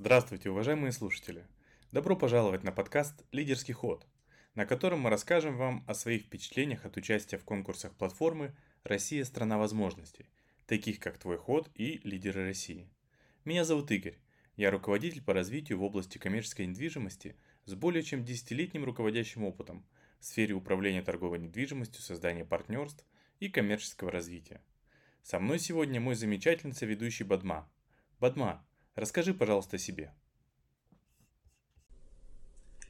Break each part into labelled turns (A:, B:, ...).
A: Здравствуйте, уважаемые слушатели! Добро пожаловать на подкаст «Лидерский ход», на котором мы расскажем вам о своих впечатлениях от участия в конкурсах платформы «Россия – страна возможностей», таких как «Твой ход» и «Лидеры России». Меня зовут Игорь, я руководитель по развитию в области коммерческой недвижимости с более чем десятилетним руководящим опытом в сфере управления торговой недвижимостью, создания партнерств и коммерческого развития. Со мной сегодня мой замечательный соведущий Бадма. Бадма, расскажи, пожалуйста, о себе.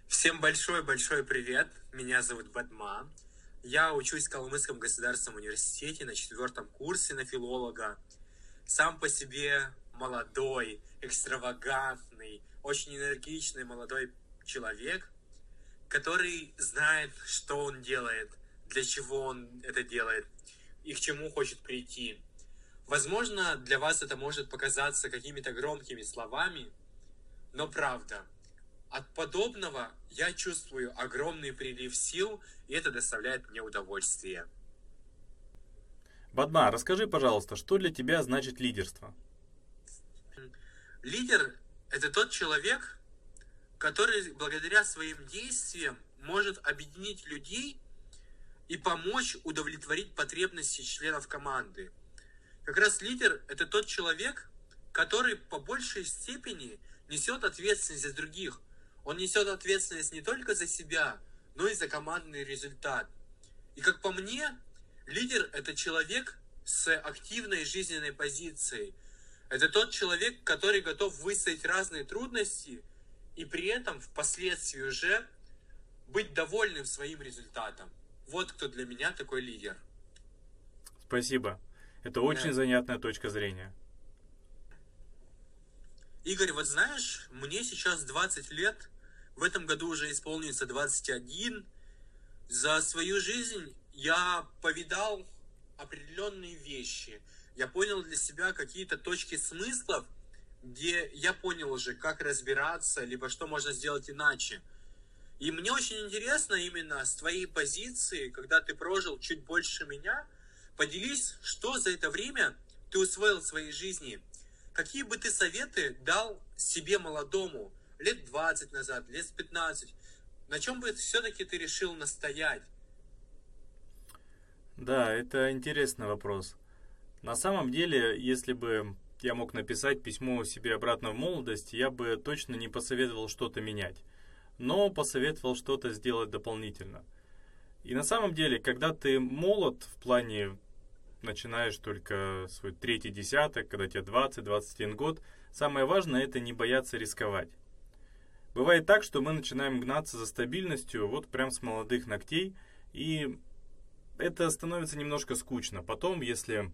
B: Всем большой-большой привет. Меня зовут Бадма. Я учусь в Калмыцком государственном университете на четвертом курсе на филолога. Сам по себе молодой, экстравагантный, очень энергичный молодой человек, который знает, что он делает, для чего он это делает и к чему хочет прийти. Возможно, для вас это может показаться какими-то громкими словами, но правда – от подобного я чувствую огромный прилив сил, и это доставляет мне удовольствие.
A: Бадма, расскажи, пожалуйста, что для тебя значит лидерство?
B: Лидер – это тот человек, который благодаря своим действиям может объединить людей и помочь удовлетворить потребности членов команды. Как раз лидер – это тот человек, который по большей степени несет ответственность за других – он несет ответственность не только за себя, но и за командный результат. И как по мне, лидер – это человек с активной жизненной позицией. Это тот человек, который готов выстоять разные трудности и при этом впоследствии уже быть довольным своим результатом. Вот кто для меня такой лидер.
A: Спасибо. Это очень да. занятная точка зрения.
B: Игорь, вот знаешь, мне сейчас 20 лет, в этом году уже исполнится 21. За свою жизнь я повидал определенные вещи. Я понял для себя какие-то точки смыслов, где я понял уже, как разбираться, либо что можно сделать иначе. И мне очень интересно именно с твоей позиции, когда ты прожил чуть больше меня, поделись, что за это время ты усвоил в своей жизни. Какие бы ты советы дал себе молодому, лет 20 назад, лет 15, на чем бы все-таки ты решил настоять?
A: Да, это интересный вопрос. На самом деле, если бы я мог написать письмо себе обратно в молодость, я бы точно не посоветовал что-то менять, но посоветовал что-то сделать дополнительно. И на самом деле, когда ты молод в плане начинаешь только свой третий десяток, когда тебе 20-21 год, самое важное это не бояться рисковать. Бывает так, что мы начинаем гнаться за стабильностью вот прям с молодых ногтей, и это становится немножко скучно. Потом, если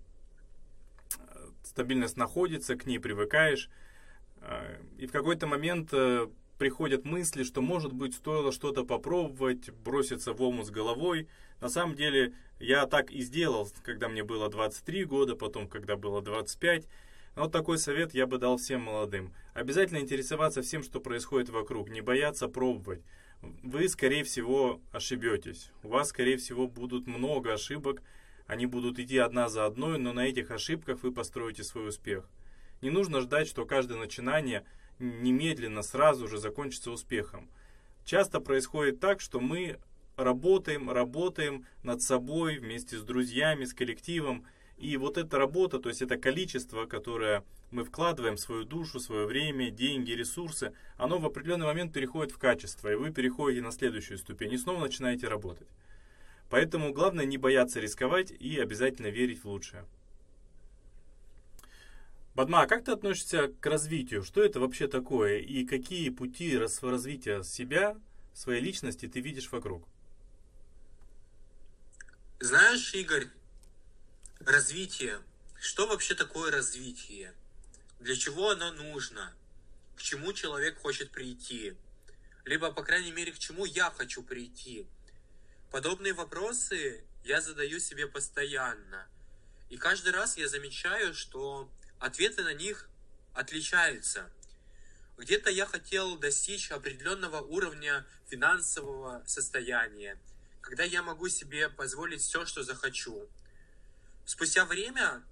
A: э, стабильность находится, к ней привыкаешь, э, и в какой-то момент э, приходят мысли, что, может быть, стоило что-то попробовать, броситься в омут с головой. На самом деле, я так и сделал, когда мне было 23 года, потом, когда было 25. Вот такой совет я бы дал всем молодым. Обязательно интересоваться всем, что происходит вокруг, не бояться пробовать. Вы, скорее всего, ошибетесь. У вас, скорее всего, будут много ошибок. Они будут идти одна за одной, но на этих ошибках вы построите свой успех. Не нужно ждать, что каждое начинание немедленно, сразу же закончится успехом. Часто происходит так, что мы работаем, работаем над собой вместе с друзьями, с коллективом, и вот эта работа, то есть это количество, которое мы вкладываем свою душу, свое время, деньги, ресурсы, оно в определенный момент переходит в качество, и вы переходите на следующую ступень и снова начинаете работать. Поэтому главное не бояться рисковать и обязательно верить в лучшее. Бадма, а как ты относишься к развитию? Что это вообще такое? И какие пути развития себя, своей личности ты видишь вокруг?
B: Знаешь, Игорь, Развитие. Что вообще такое развитие? Для чего оно нужно? К чему человек хочет прийти? Либо, по крайней мере, к чему я хочу прийти? Подобные вопросы я задаю себе постоянно. И каждый раз я замечаю, что ответы на них отличаются. Где-то я хотел достичь определенного уровня финансового состояния, когда я могу себе позволить все, что захочу. Спустя время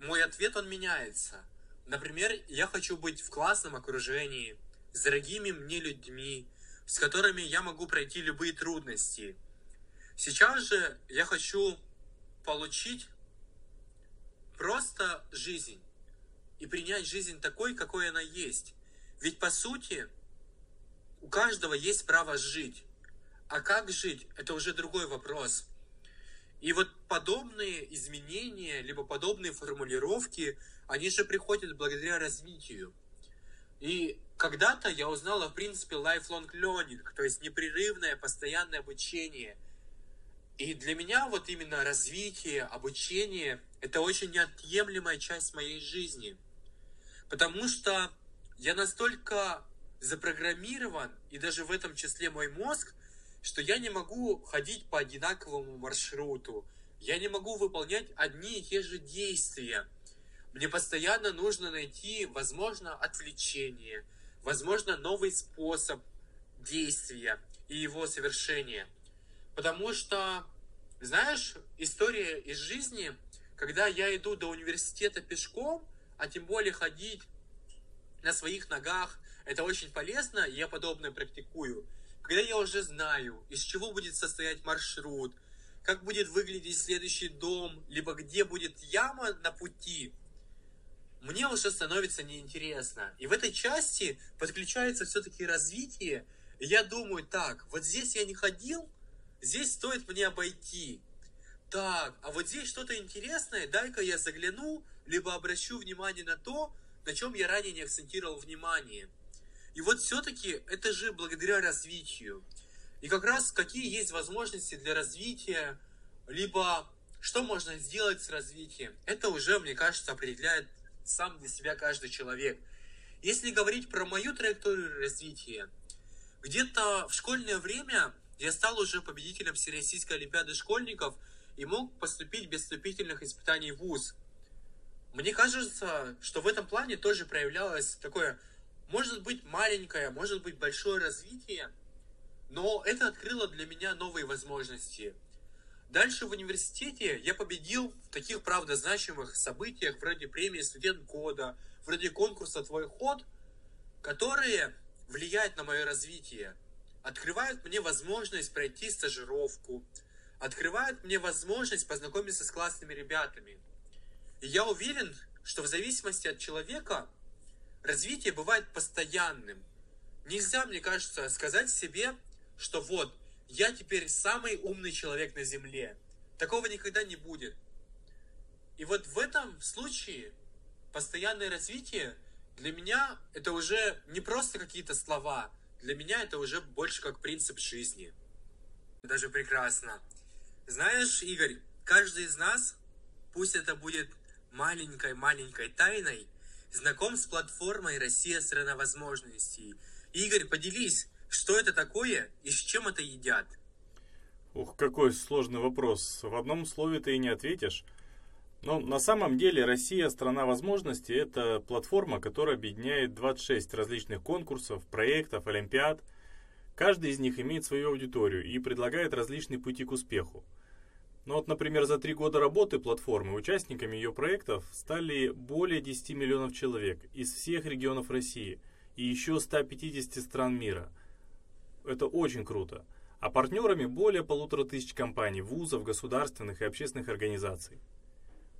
B: мой ответ, он меняется. Например, я хочу быть в классном окружении, с дорогими мне людьми, с которыми я могу пройти любые трудности. Сейчас же я хочу получить просто жизнь и принять жизнь такой, какой она есть. Ведь по сути у каждого есть право жить. А как жить, это уже другой вопрос. И вот подобные изменения, либо подобные формулировки, они же приходят благодаря развитию. И когда-то я узнала, в принципе, lifelong learning, то есть непрерывное, постоянное обучение. И для меня вот именно развитие, обучение – это очень неотъемлемая часть моей жизни. Потому что я настолько запрограммирован, и даже в этом числе мой мозг, что я не могу ходить по одинаковому маршруту. Я не могу выполнять одни и те же действия. Мне постоянно нужно найти, возможно, отвлечение, возможно, новый способ действия и его совершения. Потому что, знаешь, история из жизни, когда я иду до университета пешком, а тем более ходить на своих ногах, это очень полезно, я подобное практикую. Когда я уже знаю, из чего будет состоять маршрут, как будет выглядеть следующий дом, либо где будет яма на пути, мне уже становится неинтересно. И в этой части подключается все-таки развитие. И я думаю, так, вот здесь я не ходил, здесь стоит мне обойти. Так, а вот здесь что-то интересное, дай-ка я загляну, либо обращу внимание на то, на чем я ранее не акцентировал внимание. И вот все-таки это же благодаря развитию. И как раз какие есть возможности для развития, либо что можно сделать с развитием, это уже, мне кажется, определяет сам для себя каждый человек. Если говорить про мою траекторию развития, где-то в школьное время я стал уже победителем Всероссийской Олимпиады школьников и мог поступить без вступительных испытаний в ВУЗ. Мне кажется, что в этом плане тоже проявлялось такое может быть маленькое, может быть большое развитие, но это открыло для меня новые возможности. Дальше в университете я победил в таких, правда, значимых событиях, вроде премии «Студент года», вроде конкурса «Твой ход», которые влияют на мое развитие, открывают мне возможность пройти стажировку, открывают мне возможность познакомиться с классными ребятами. Я уверен, что в зависимости от человека развитие бывает постоянным. Нельзя, мне кажется, сказать себе, что вот, я теперь самый умный человек на Земле. Такого никогда не будет. И вот в этом случае постоянное развитие для меня это уже не просто какие-то слова. Для меня это уже больше как принцип жизни. Даже прекрасно. Знаешь, Игорь, каждый из нас, пусть это будет маленькой-маленькой тайной, знаком с платформой «Россия – страна возможностей». Игорь, поделись, что это такое и с чем это едят?
A: Ух, какой сложный вопрос. В одном слове ты и не ответишь. Но на самом деле Россия – страна возможностей – это платформа, которая объединяет 26 различных конкурсов, проектов, олимпиад. Каждый из них имеет свою аудиторию и предлагает различные пути к успеху. Ну вот, например, за три года работы платформы участниками ее проектов стали более 10 миллионов человек из всех регионов России и еще 150 стран мира. Это очень круто. А партнерами более полутора тысяч компаний, вузов, государственных и общественных организаций.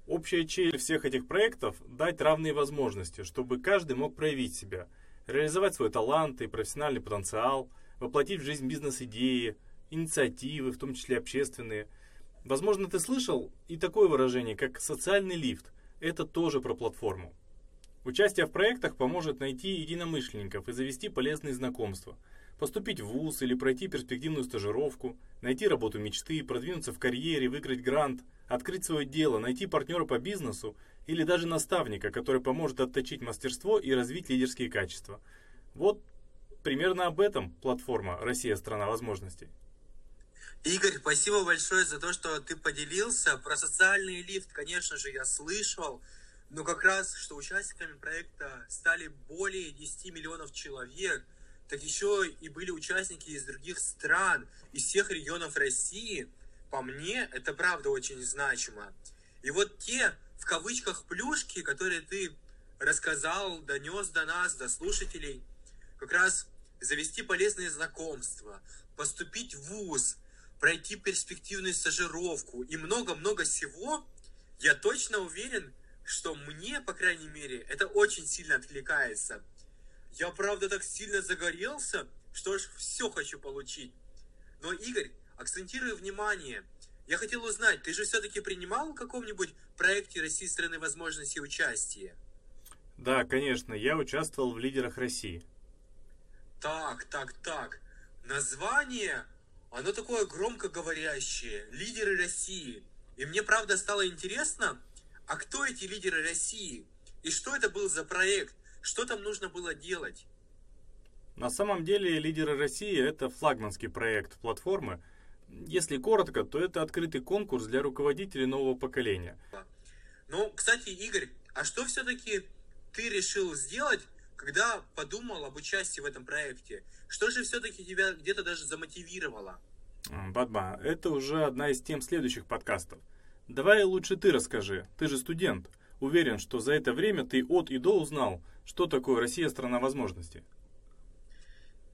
A: Общая цель всех этих проектов – дать равные возможности, чтобы каждый мог проявить себя, реализовать свой талант и профессиональный потенциал, воплотить в жизнь бизнес-идеи, инициативы, в том числе общественные – Возможно, ты слышал и такое выражение, как социальный лифт. Это тоже про платформу. Участие в проектах поможет найти единомышленников и завести полезные знакомства, поступить в ВУЗ или пройти перспективную стажировку, найти работу мечты, продвинуться в карьере, выиграть грант, открыть свое дело, найти партнера по бизнесу или даже наставника, который поможет отточить мастерство и развить лидерские качества. Вот примерно об этом платформа «Россия – страна возможностей».
B: Игорь, спасибо большое за то, что ты поделился. Про социальный лифт, конечно же, я слышал. Но как раз, что участниками проекта стали более 10 миллионов человек, так еще и были участники из других стран, из всех регионов России. По мне, это правда очень значимо. И вот те, в кавычках, плюшки, которые ты рассказал, донес до нас, до слушателей, как раз завести полезные знакомства, поступить в ВУЗ, пройти перспективную стажировку и много-много всего, я точно уверен, что мне, по крайней мере, это очень сильно откликается. Я, правда, так сильно загорелся, что аж все хочу получить. Но, Игорь, акцентирую внимание. Я хотел узнать, ты же все-таки принимал в каком-нибудь проекте России страны возможности участия?
A: Да, конечно, я участвовал в лидерах России.
B: Так, так, так. Название, оно такое громкоговорящее. Лидеры России. И мне правда стало интересно, а кто эти лидеры России? И что это был за проект? Что там нужно было делать?
A: На самом деле «Лидеры России» — это флагманский проект платформы. Если коротко, то это открытый конкурс для руководителей нового поколения.
B: Ну, кстати, Игорь, а что все-таки ты решил сделать, когда подумал об участии в этом проекте? Что же все-таки тебя где-то даже замотивировало?
A: Бадма, это уже одна из тем следующих подкастов. Давай лучше ты расскажи, ты же студент. Уверен, что за это время ты от и до узнал, что такое Россия страна возможностей.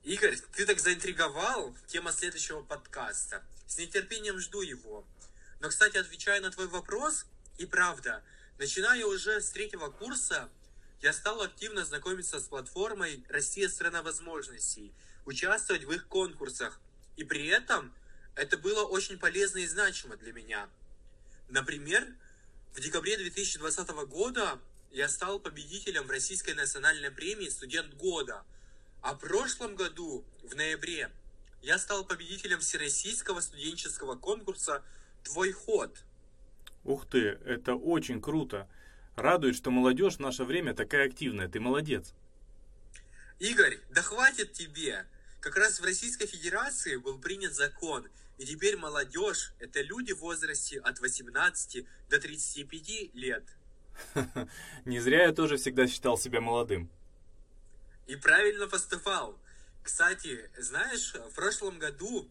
B: Игорь, ты так заинтриговал. Тема следующего подкаста. С нетерпением жду его. Но, кстати, отвечая на твой вопрос, и правда, начиная уже с третьего курса, я стал активно знакомиться с платформой «Россия – страна возможностей», участвовать в их конкурсах. И при этом это было очень полезно и значимо для меня. Например, в декабре 2020 года я стал победителем в Российской национальной премии «Студент года», а в прошлом году, в ноябре, я стал победителем Всероссийского студенческого конкурса «Твой ход».
A: Ух ты, это очень круто. Радует, что молодежь в наше время такая активная. Ты молодец.
B: Игорь, да хватит тебе. Как раз в Российской Федерации был принят закон, и теперь молодежь – это люди в возрасте от 18 до 35 лет.
A: Не зря я тоже всегда считал себя молодым.
B: И правильно поступал. Кстати, знаешь, в прошлом году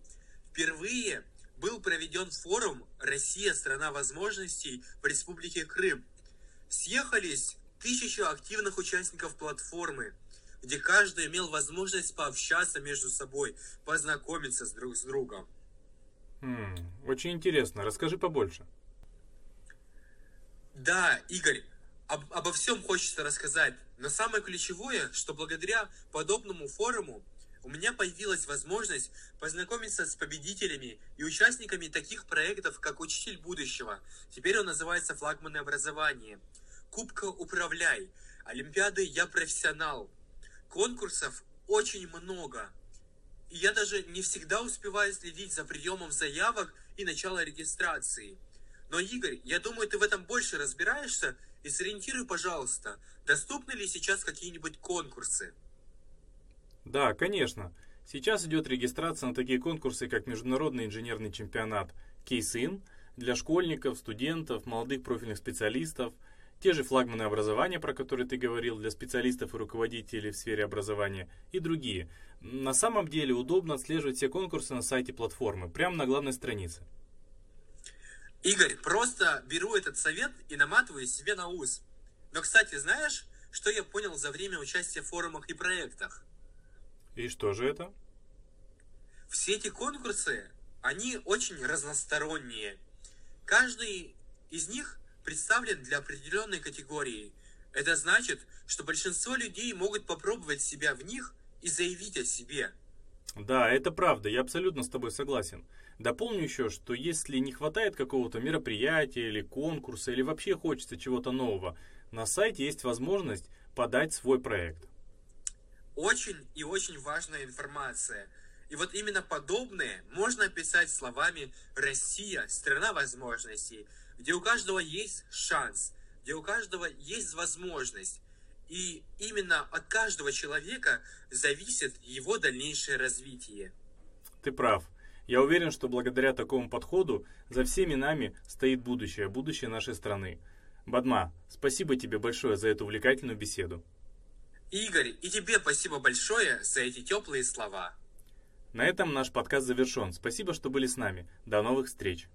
B: впервые был проведен форум «Россия – страна возможностей» в Республике Крым. Съехались тысячи активных участников платформы, где каждый имел возможность пообщаться между собой, познакомиться с друг с другом.
A: Хм, очень интересно. Расскажи побольше.
B: Да, Игорь, об, обо всем хочется рассказать. Но самое ключевое, что благодаря подобному форуму у меня появилась возможность познакомиться с победителями и участниками таких проектов, как «Учитель будущего». Теперь он называется «Флагманы образования». Кубка «Управляй», Олимпиады «Я профессионал». Конкурсов очень много. И я даже не всегда успеваю следить за приемом заявок и начала регистрации. Но, Игорь, я думаю, ты в этом больше разбираешься, и сориентируй, пожалуйста, доступны ли сейчас какие-нибудь конкурсы?
A: Да, конечно. Сейчас идет регистрация на такие конкурсы, как Международный инженерный чемпионат Кейсин для школьников, студентов, молодых профильных специалистов, те же флагманы образования, про которые ты говорил, для специалистов и руководителей в сфере образования и другие. На самом деле удобно отслеживать все конкурсы на сайте платформы, прямо на главной странице.
B: Игорь, просто беру этот совет и наматываю себе на ус. Но, кстати, знаешь, что я понял за время участия в форумах и проектах?
A: И что же это?
B: Все эти конкурсы, они очень разносторонние. Каждый из них представлен для определенной категории. Это значит, что большинство людей могут попробовать себя в них и заявить о себе.
A: Да, это правда, я абсолютно с тобой согласен. Дополню еще, что если не хватает какого-то мероприятия или конкурса, или вообще хочется чего-то нового, на сайте есть возможность подать свой проект.
B: Очень и очень важная информация. И вот именно подобное можно описать словами «Россия – страна возможностей», где у каждого есть шанс, где у каждого есть возможность. И именно от каждого человека зависит его дальнейшее развитие.
A: Ты прав. Я уверен, что благодаря такому подходу за всеми нами стоит будущее, будущее нашей страны. Бадма, спасибо тебе большое за эту увлекательную беседу.
B: Игорь, и тебе спасибо большое за эти теплые слова.
A: На этом наш подкаст завершен. Спасибо, что были с нами. До новых встреч.